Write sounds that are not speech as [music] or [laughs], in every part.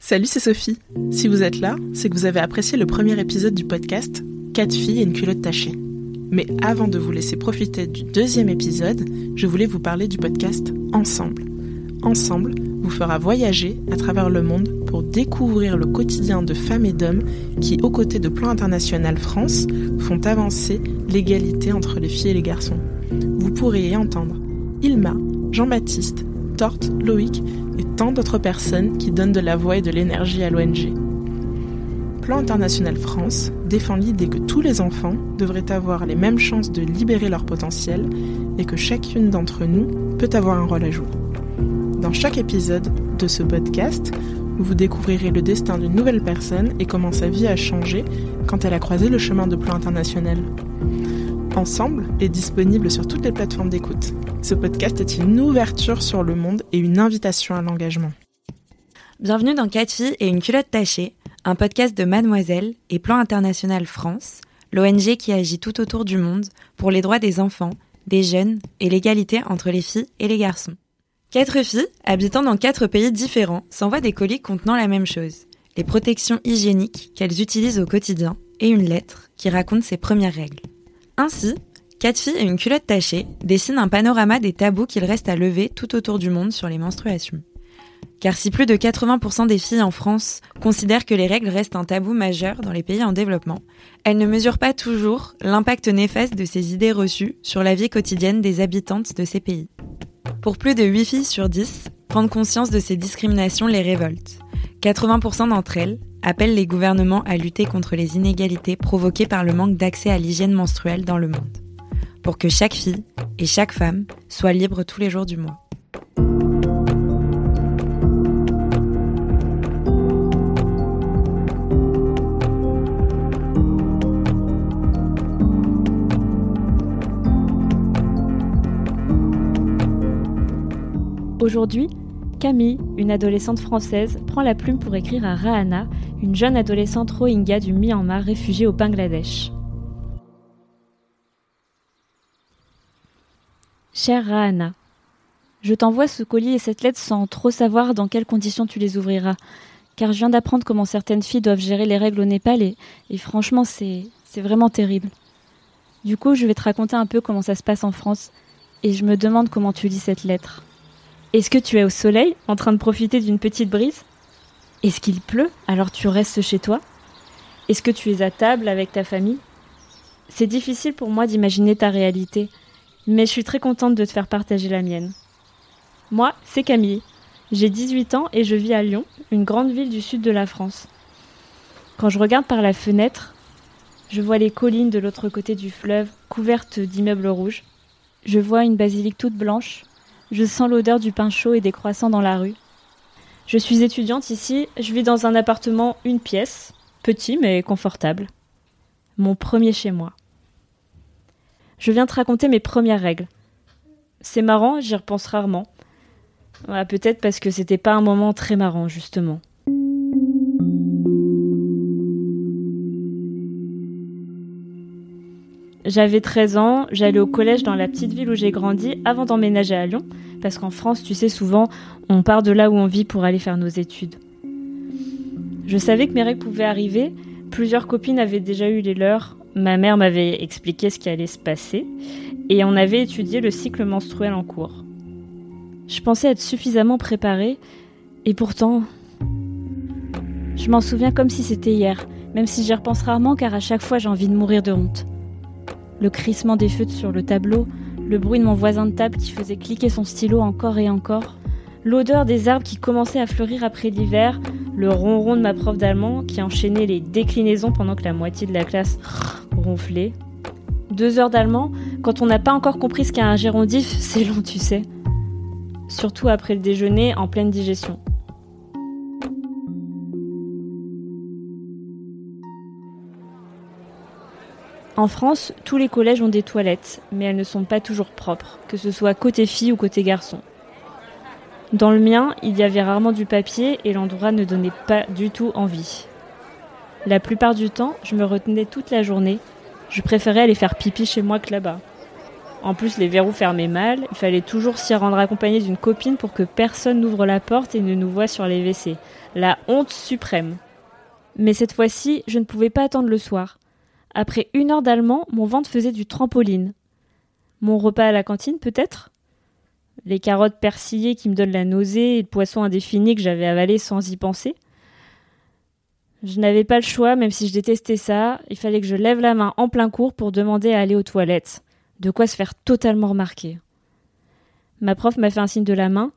Salut, c'est Sophie. Si vous êtes là, c'est que vous avez apprécié le premier épisode du podcast 4 filles et une culotte tachée. Mais avant de vous laisser profiter du deuxième épisode, je voulais vous parler du podcast Ensemble. Ensemble vous fera voyager à travers le monde pour découvrir le quotidien de femmes et d'hommes qui, aux côtés de Plan International France, font avancer l'égalité entre les filles et les garçons. Vous pourrez y entendre Ilma, Jean-Baptiste, Torte, Loïc et tant d'autres personnes qui donnent de la voix et de l'énergie à l'ONG. Plan International France défend l'idée que tous les enfants devraient avoir les mêmes chances de libérer leur potentiel et que chacune d'entre nous peut avoir un rôle à jouer. Dans chaque épisode de ce podcast, vous découvrirez le destin d'une nouvelle personne et comment sa vie a changé quand elle a croisé le chemin de plan international. Ensemble est disponible sur toutes les plateformes d'écoute. Ce podcast est une ouverture sur le monde et une invitation à l'engagement. Bienvenue dans 4 filles et une culotte tachée, un podcast de Mademoiselle et Plan International France, l'ONG qui agit tout autour du monde pour les droits des enfants, des jeunes et l'égalité entre les filles et les garçons. Quatre filles, habitant dans quatre pays différents, s'envoient des colis contenant la même chose, les protections hygiéniques qu'elles utilisent au quotidien, et une lettre qui raconte ses premières règles. Ainsi, quatre filles et une culotte tachée dessinent un panorama des tabous qu'il reste à lever tout autour du monde sur les menstruations. Car si plus de 80% des filles en France considèrent que les règles restent un tabou majeur dans les pays en développement, elles ne mesurent pas toujours l'impact néfaste de ces idées reçues sur la vie quotidienne des habitantes de ces pays. Pour plus de 8 filles sur 10, prendre conscience de ces discriminations les révolte. 80% d'entre elles appellent les gouvernements à lutter contre les inégalités provoquées par le manque d'accès à l'hygiène menstruelle dans le monde, pour que chaque fille et chaque femme soient libres tous les jours du mois. Aujourd'hui, Camille, une adolescente française, prend la plume pour écrire à Rahana, une jeune adolescente rohingya du Myanmar réfugiée au Bangladesh. Chère Rahana, je t'envoie ce colis et cette lettre sans trop savoir dans quelles conditions tu les ouvriras, car je viens d'apprendre comment certaines filles doivent gérer les règles au Népal et, et franchement c'est vraiment terrible. Du coup, je vais te raconter un peu comment ça se passe en France et je me demande comment tu lis cette lettre. Est-ce que tu es au soleil, en train de profiter d'une petite brise? Est-ce qu'il pleut, alors tu restes chez toi? Est-ce que tu es à table avec ta famille? C'est difficile pour moi d'imaginer ta réalité, mais je suis très contente de te faire partager la mienne. Moi, c'est Camille. J'ai 18 ans et je vis à Lyon, une grande ville du sud de la France. Quand je regarde par la fenêtre, je vois les collines de l'autre côté du fleuve couvertes d'immeubles rouges. Je vois une basilique toute blanche, je sens l'odeur du pain chaud et des croissants dans la rue. Je suis étudiante ici, je vis dans un appartement une pièce, petit mais confortable. Mon premier chez moi. Je viens te raconter mes premières règles. C'est marrant, j'y repense rarement. Peut-être parce que c'était pas un moment très marrant, justement. J'avais 13 ans, j'allais au collège dans la petite ville où j'ai grandi avant d'emménager à Lyon, parce qu'en France, tu sais, souvent, on part de là où on vit pour aller faire nos études. Je savais que mes règles pouvaient arriver, plusieurs copines avaient déjà eu les leurs, ma mère m'avait expliqué ce qui allait se passer, et on avait étudié le cycle menstruel en cours. Je pensais être suffisamment préparée, et pourtant... Je m'en souviens comme si c'était hier, même si j'y repense rarement car à chaque fois j'ai envie de mourir de honte le crissement des feutres sur le tableau, le bruit de mon voisin de table qui faisait cliquer son stylo encore et encore, l'odeur des arbres qui commençaient à fleurir après l'hiver, le ronron de ma prof d'allemand qui enchaînait les déclinaisons pendant que la moitié de la classe ronflait. Deux heures d'allemand, quand on n'a pas encore compris ce qu'est un gérondif, c'est long, tu sais. surtout après le déjeuner en pleine digestion. En France, tous les collèges ont des toilettes, mais elles ne sont pas toujours propres, que ce soit côté filles ou côté garçons. Dans le mien, il y avait rarement du papier et l'endroit ne donnait pas du tout envie. La plupart du temps, je me retenais toute la journée. Je préférais aller faire pipi chez moi que là-bas. En plus, les verrous fermaient mal, il fallait toujours s'y rendre accompagné d'une copine pour que personne n'ouvre la porte et ne nous voie sur les WC. La honte suprême. Mais cette fois-ci, je ne pouvais pas attendre le soir. Après une heure d'allemand, mon ventre faisait du trampoline. Mon repas à la cantine, peut-être? Les carottes persillées qui me donnent la nausée et le poisson indéfini que j'avais avalé sans y penser? Je n'avais pas le choix, même si je détestais ça, il fallait que je lève la main en plein cours pour demander à aller aux toilettes. De quoi se faire totalement remarquer. Ma prof m'a fait un signe de la main.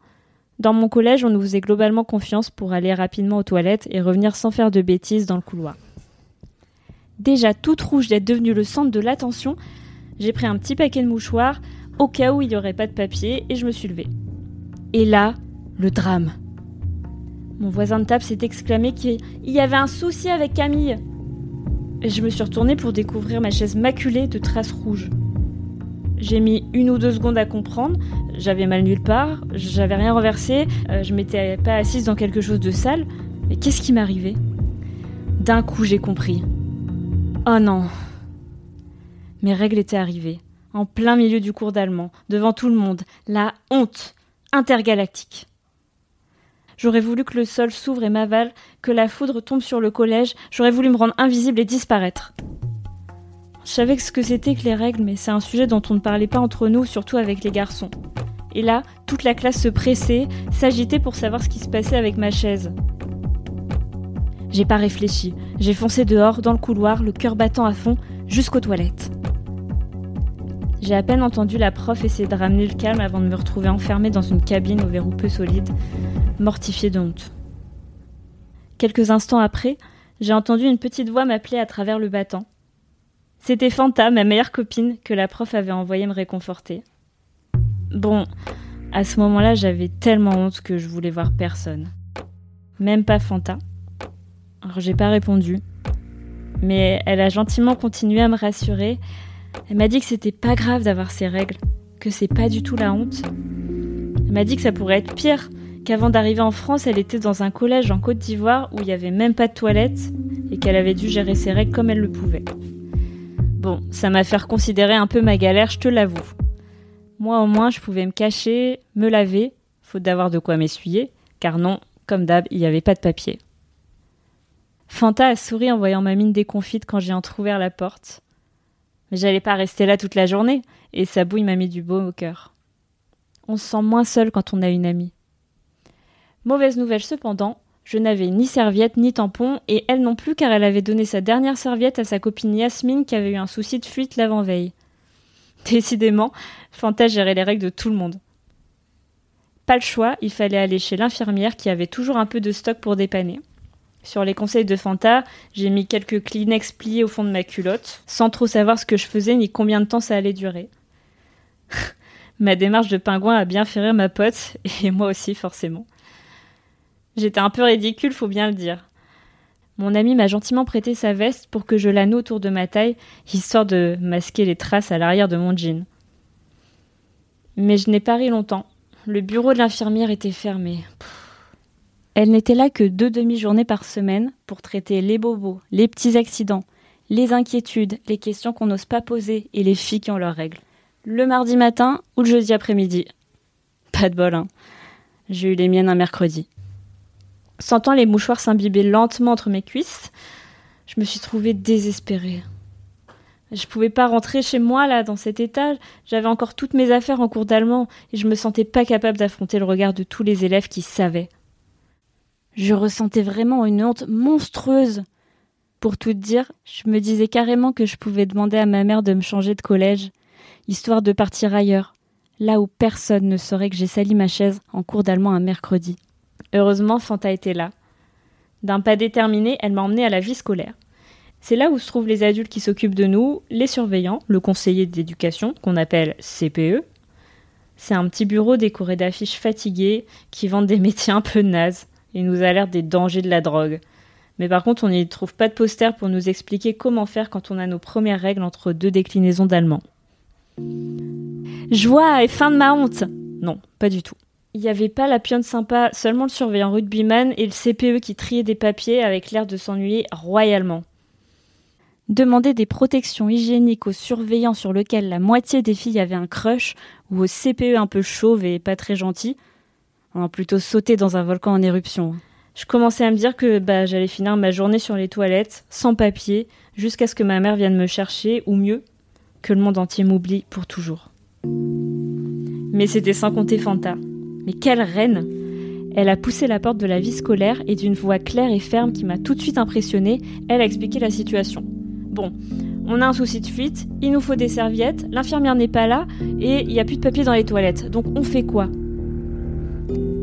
Dans mon collège, on nous faisait globalement confiance pour aller rapidement aux toilettes et revenir sans faire de bêtises dans le couloir déjà toute rouge d'être devenue le centre de l'attention, j'ai pris un petit paquet de mouchoirs au cas où il n'y aurait pas de papier et je me suis levée. Et là, le drame. Mon voisin de table s'est exclamé qu'il y avait un souci avec Camille. Et je me suis retournée pour découvrir ma chaise maculée de traces rouges. J'ai mis une ou deux secondes à comprendre. J'avais mal nulle part, j'avais rien renversé, euh, je m'étais pas assise dans quelque chose de sale. Mais qu'est-ce qui m'arrivait D'un coup, j'ai compris. Oh non. Mes règles étaient arrivées, en plein milieu du cours d'allemand, devant tout le monde, la honte intergalactique. J'aurais voulu que le sol s'ouvre et m'avale, que la foudre tombe sur le collège, j'aurais voulu me rendre invisible et disparaître. Je savais ce que c'était que les règles, mais c'est un sujet dont on ne parlait pas entre nous, surtout avec les garçons. Et là, toute la classe se pressait, s'agitait pour savoir ce qui se passait avec ma chaise. J'ai pas réfléchi. J'ai foncé dehors, dans le couloir, le cœur battant à fond, jusqu'aux toilettes. J'ai à peine entendu la prof essayer de ramener le calme avant de me retrouver enfermée dans une cabine au verrou peu solide, mortifiée de honte. Quelques instants après, j'ai entendu une petite voix m'appeler à travers le battant. C'était Fanta, ma meilleure copine, que la prof avait envoyé me réconforter. Bon, à ce moment-là, j'avais tellement honte que je voulais voir personne. Même pas Fanta. Alors j'ai pas répondu. Mais elle a gentiment continué à me rassurer. Elle m'a dit que c'était pas grave d'avoir ces règles, que c'est pas du tout la honte. Elle m'a dit que ça pourrait être pire, qu'avant d'arriver en France, elle était dans un collège en Côte d'Ivoire où il n'y avait même pas de toilette et qu'elle avait dû gérer ses règles comme elle le pouvait. Bon, ça m'a fait reconsidérer un peu ma galère, je te l'avoue. Moi au moins, je pouvais me cacher, me laver, faute d'avoir de quoi m'essuyer, car non, comme d'hab, il n'y avait pas de papier. Fanta a souri en voyant ma mine déconfite quand j'ai entr'ouvert la porte. Mais j'allais pas rester là toute la journée, et sa bouille m'a mis du beau au cœur. On se sent moins seul quand on a une amie. Mauvaise nouvelle cependant, je n'avais ni serviette ni tampon, et elle non plus car elle avait donné sa dernière serviette à sa copine Yasmine qui avait eu un souci de fuite l'avant-veille. [laughs] Décidément, Fanta gérait les règles de tout le monde. Pas le choix, il fallait aller chez l'infirmière qui avait toujours un peu de stock pour dépanner. Sur les conseils de Fanta, j'ai mis quelques Kleenex pliés au fond de ma culotte, sans trop savoir ce que je faisais ni combien de temps ça allait durer. [laughs] ma démarche de pingouin a bien fait rire ma pote, et moi aussi forcément. J'étais un peu ridicule, faut bien le dire. Mon ami m'a gentiment prêté sa veste pour que je la noue autour de ma taille, histoire de masquer les traces à l'arrière de mon jean. Mais je n'ai pas ri longtemps. Le bureau de l'infirmière était fermé. Elle n'était là que deux demi-journées par semaine pour traiter les bobos, les petits accidents, les inquiétudes, les questions qu'on n'ose pas poser et les filles qui ont leurs règles. Le mardi matin ou le jeudi après-midi. Pas de bol, hein. J'ai eu les miennes un mercredi. Sentant les mouchoirs s'imbiber lentement entre mes cuisses, je me suis trouvée désespérée. Je pouvais pas rentrer chez moi là dans cet étage. J'avais encore toutes mes affaires en cours d'allemand et je me sentais pas capable d'affronter le regard de tous les élèves qui savaient. Je ressentais vraiment une honte monstrueuse. Pour tout dire, je me disais carrément que je pouvais demander à ma mère de me changer de collège, histoire de partir ailleurs, là où personne ne saurait que j'ai sali ma chaise en cours d'allemand un mercredi. Heureusement, Fanta était là. D'un pas déterminé, elle m'a emmenée à la vie scolaire. C'est là où se trouvent les adultes qui s'occupent de nous, les surveillants, le conseiller d'éducation, qu'on appelle CPE. C'est un petit bureau décoré d'affiches fatiguées qui vendent des métiers un peu nazes et nous alertent des dangers de la drogue. Mais par contre, on n'y trouve pas de poster pour nous expliquer comment faire quand on a nos premières règles entre deux déclinaisons d'allemand. Joie et fin de ma honte Non, pas du tout. Il n'y avait pas la pionne sympa, seulement le surveillant rugbyman et le CPE qui triait des papiers avec l'air de s'ennuyer royalement. Demander des protections hygiéniques aux surveillants sur lesquels la moitié des filles avaient un crush ou au CPE un peu chauve et pas très gentil. Plutôt sauté dans un volcan en éruption. Je commençais à me dire que bah, j'allais finir ma journée sur les toilettes, sans papier, jusqu'à ce que ma mère vienne me chercher, ou mieux, que le monde entier m'oublie pour toujours. Mais c'était sans compter Fanta. Mais quelle reine Elle a poussé la porte de la vie scolaire et d'une voix claire et ferme qui m'a tout de suite impressionnée, elle a expliqué la situation. Bon, on a un souci de fuite, il nous faut des serviettes, l'infirmière n'est pas là et il n'y a plus de papier dans les toilettes. Donc on fait quoi?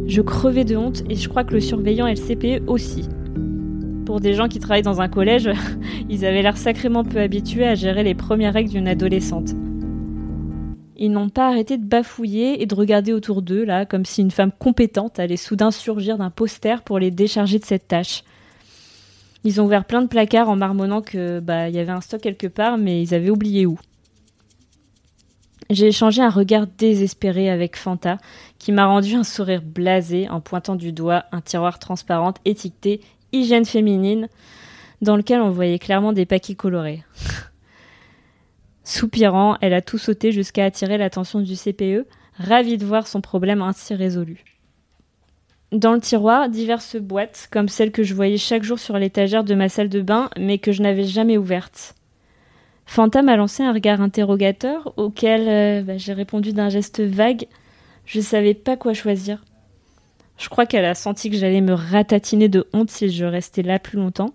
Je crevais de honte et je crois que le surveillant et CPE aussi. Pour des gens qui travaillent dans un collège, [laughs] ils avaient l'air sacrément peu habitués à gérer les premières règles d'une adolescente. Ils n'ont pas arrêté de bafouiller et de regarder autour d'eux, là, comme si une femme compétente allait soudain surgir d'un poster pour les décharger de cette tâche. Ils ont ouvert plein de placards en marmonnant que bah il y avait un stock quelque part, mais ils avaient oublié où. J'ai échangé un regard désespéré avec Fanta, qui m'a rendu un sourire blasé en pointant du doigt un tiroir transparent étiqueté hygiène féminine, dans lequel on voyait clairement des paquets colorés. [laughs] Soupirant, elle a tout sauté jusqu'à attirer l'attention du CPE, ravie de voir son problème ainsi résolu. Dans le tiroir, diverses boîtes, comme celles que je voyais chaque jour sur l'étagère de ma salle de bain, mais que je n'avais jamais ouvertes. Fanta m'a lancé un regard interrogateur, auquel euh, bah, j'ai répondu d'un geste vague. Je savais pas quoi choisir. Je crois qu'elle a senti que j'allais me ratatiner de honte si je restais là plus longtemps.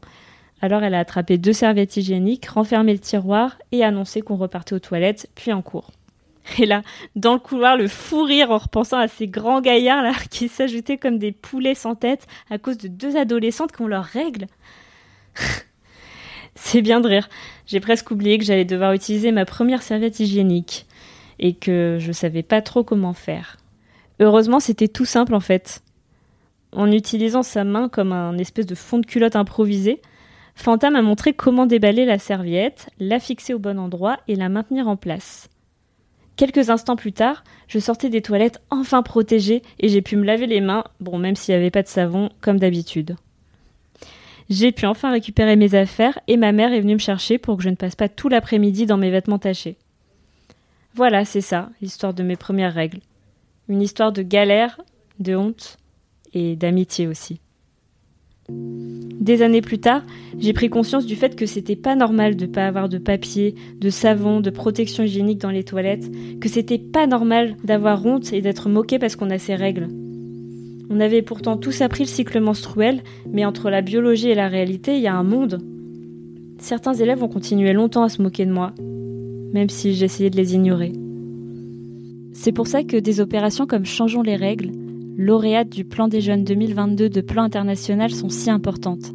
Alors elle a attrapé deux serviettes hygiéniques, renfermé le tiroir et annoncé qu'on repartait aux toilettes, puis en cours. Et là, dans le couloir, le fou rire en repensant à ces grands gaillards [laughs] qui s'ajoutaient comme des poulets sans tête à cause de deux adolescentes qui ont leurs règles. C'est bien de rire. J'ai presque oublié que j'allais devoir utiliser ma première serviette hygiénique et que je savais pas trop comment faire. Heureusement, c'était tout simple en fait. En utilisant sa main comme un espèce de fond de culotte improvisé, Fanta m'a montré comment déballer la serviette, la fixer au bon endroit et la maintenir en place. Quelques instants plus tard, je sortais des toilettes enfin protégées et j'ai pu me laver les mains, bon même s'il n'y avait pas de savon, comme d'habitude. J'ai pu enfin récupérer mes affaires et ma mère est venue me chercher pour que je ne passe pas tout l'après-midi dans mes vêtements tachés. Voilà, c'est ça, l'histoire de mes premières règles. Une histoire de galère, de honte et d'amitié aussi. Des années plus tard, j'ai pris conscience du fait que c'était pas normal de pas avoir de papier, de savon, de protection hygiénique dans les toilettes, que c'était pas normal d'avoir honte et d'être moqué parce qu'on a ses règles. On avait pourtant tous appris le cycle menstruel, mais entre la biologie et la réalité, il y a un monde. Certains élèves ont continué longtemps à se moquer de moi, même si j'essayais de les ignorer. C'est pour ça que des opérations comme Changeons les règles, lauréates du Plan des jeunes 2022 de Plan international, sont si importantes.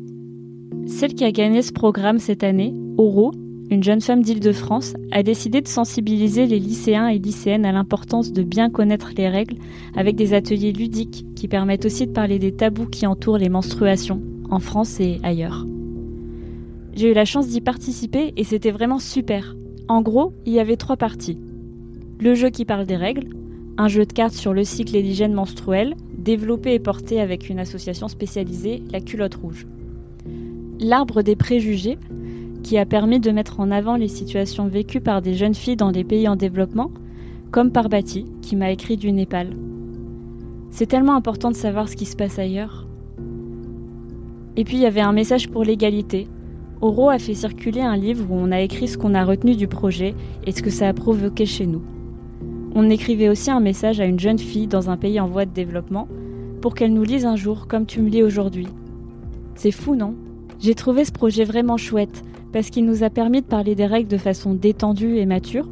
Celle qui a gagné ce programme cette année, Oro, une jeune femme d'Île-de-France, a décidé de sensibiliser les lycéens et lycéennes à l'importance de bien connaître les règles avec des ateliers ludiques qui permettent aussi de parler des tabous qui entourent les menstruations, en France et ailleurs. J'ai eu la chance d'y participer et c'était vraiment super. En gros, il y avait trois parties. Le jeu qui parle des règles, un jeu de cartes sur le cycle et l'hygiène menstruelle, développé et porté avec une association spécialisée, la culotte rouge. L'arbre des préjugés, qui a permis de mettre en avant les situations vécues par des jeunes filles dans des pays en développement, comme par Bati, qui m'a écrit du Népal. C'est tellement important de savoir ce qui se passe ailleurs. Et puis il y avait un message pour l'égalité. Oro a fait circuler un livre où on a écrit ce qu'on a retenu du projet et ce que ça a provoqué chez nous. On écrivait aussi un message à une jeune fille dans un pays en voie de développement pour qu'elle nous lise un jour comme tu me lis aujourd'hui. C'est fou, non? J'ai trouvé ce projet vraiment chouette parce qu'il nous a permis de parler des règles de façon détendue et mature,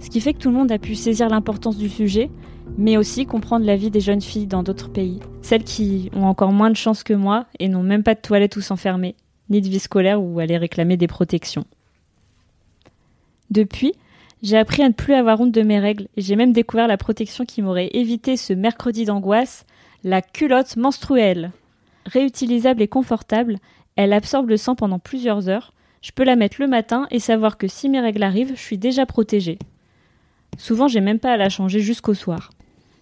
ce qui fait que tout le monde a pu saisir l'importance du sujet, mais aussi comprendre la vie des jeunes filles dans d'autres pays, celles qui ont encore moins de chance que moi et n'ont même pas de toilette où s'enfermer, ni de vie scolaire où aller réclamer des protections. Depuis, J'ai appris à ne plus avoir honte de mes règles et j'ai même découvert la protection qui m'aurait évité ce mercredi d'angoisse, la culotte menstruelle. Réutilisable et confortable, elle absorbe le sang pendant plusieurs heures. Je peux la mettre le matin et savoir que si mes règles arrivent, je suis déjà protégée. Souvent, j'ai même pas à la changer jusqu'au soir.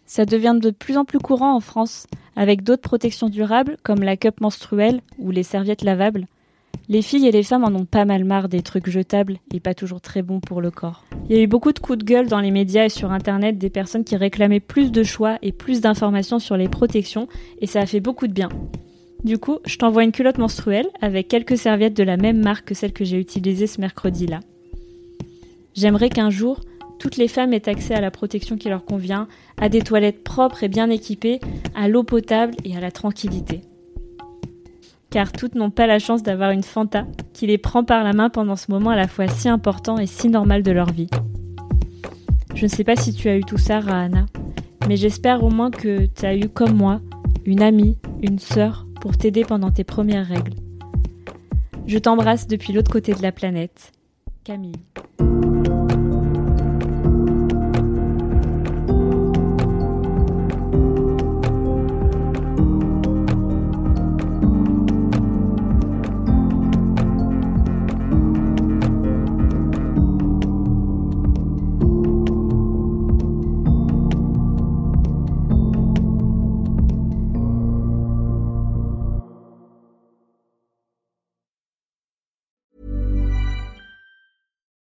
Ça devient de plus en plus courant en France, avec d'autres protections durables comme la cup menstruelle ou les serviettes lavables. Les filles et les femmes en ont pas mal marre des trucs jetables et pas toujours très bons pour le corps. Il y a eu beaucoup de coups de gueule dans les médias et sur internet des personnes qui réclamaient plus de choix et plus d'informations sur les protections et ça a fait beaucoup de bien. Du coup, je t'envoie une culotte menstruelle avec quelques serviettes de la même marque que celle que j'ai utilisée ce mercredi-là. J'aimerais qu'un jour, toutes les femmes aient accès à la protection qui leur convient, à des toilettes propres et bien équipées, à l'eau potable et à la tranquillité car toutes n'ont pas la chance d'avoir une Fanta qui les prend par la main pendant ce moment à la fois si important et si normal de leur vie. Je ne sais pas si tu as eu tout ça, Rahana, mais j'espère au moins que tu as eu comme moi une amie, une sœur pour t'aider pendant tes premières règles. Je t'embrasse depuis l'autre côté de la planète. Camille.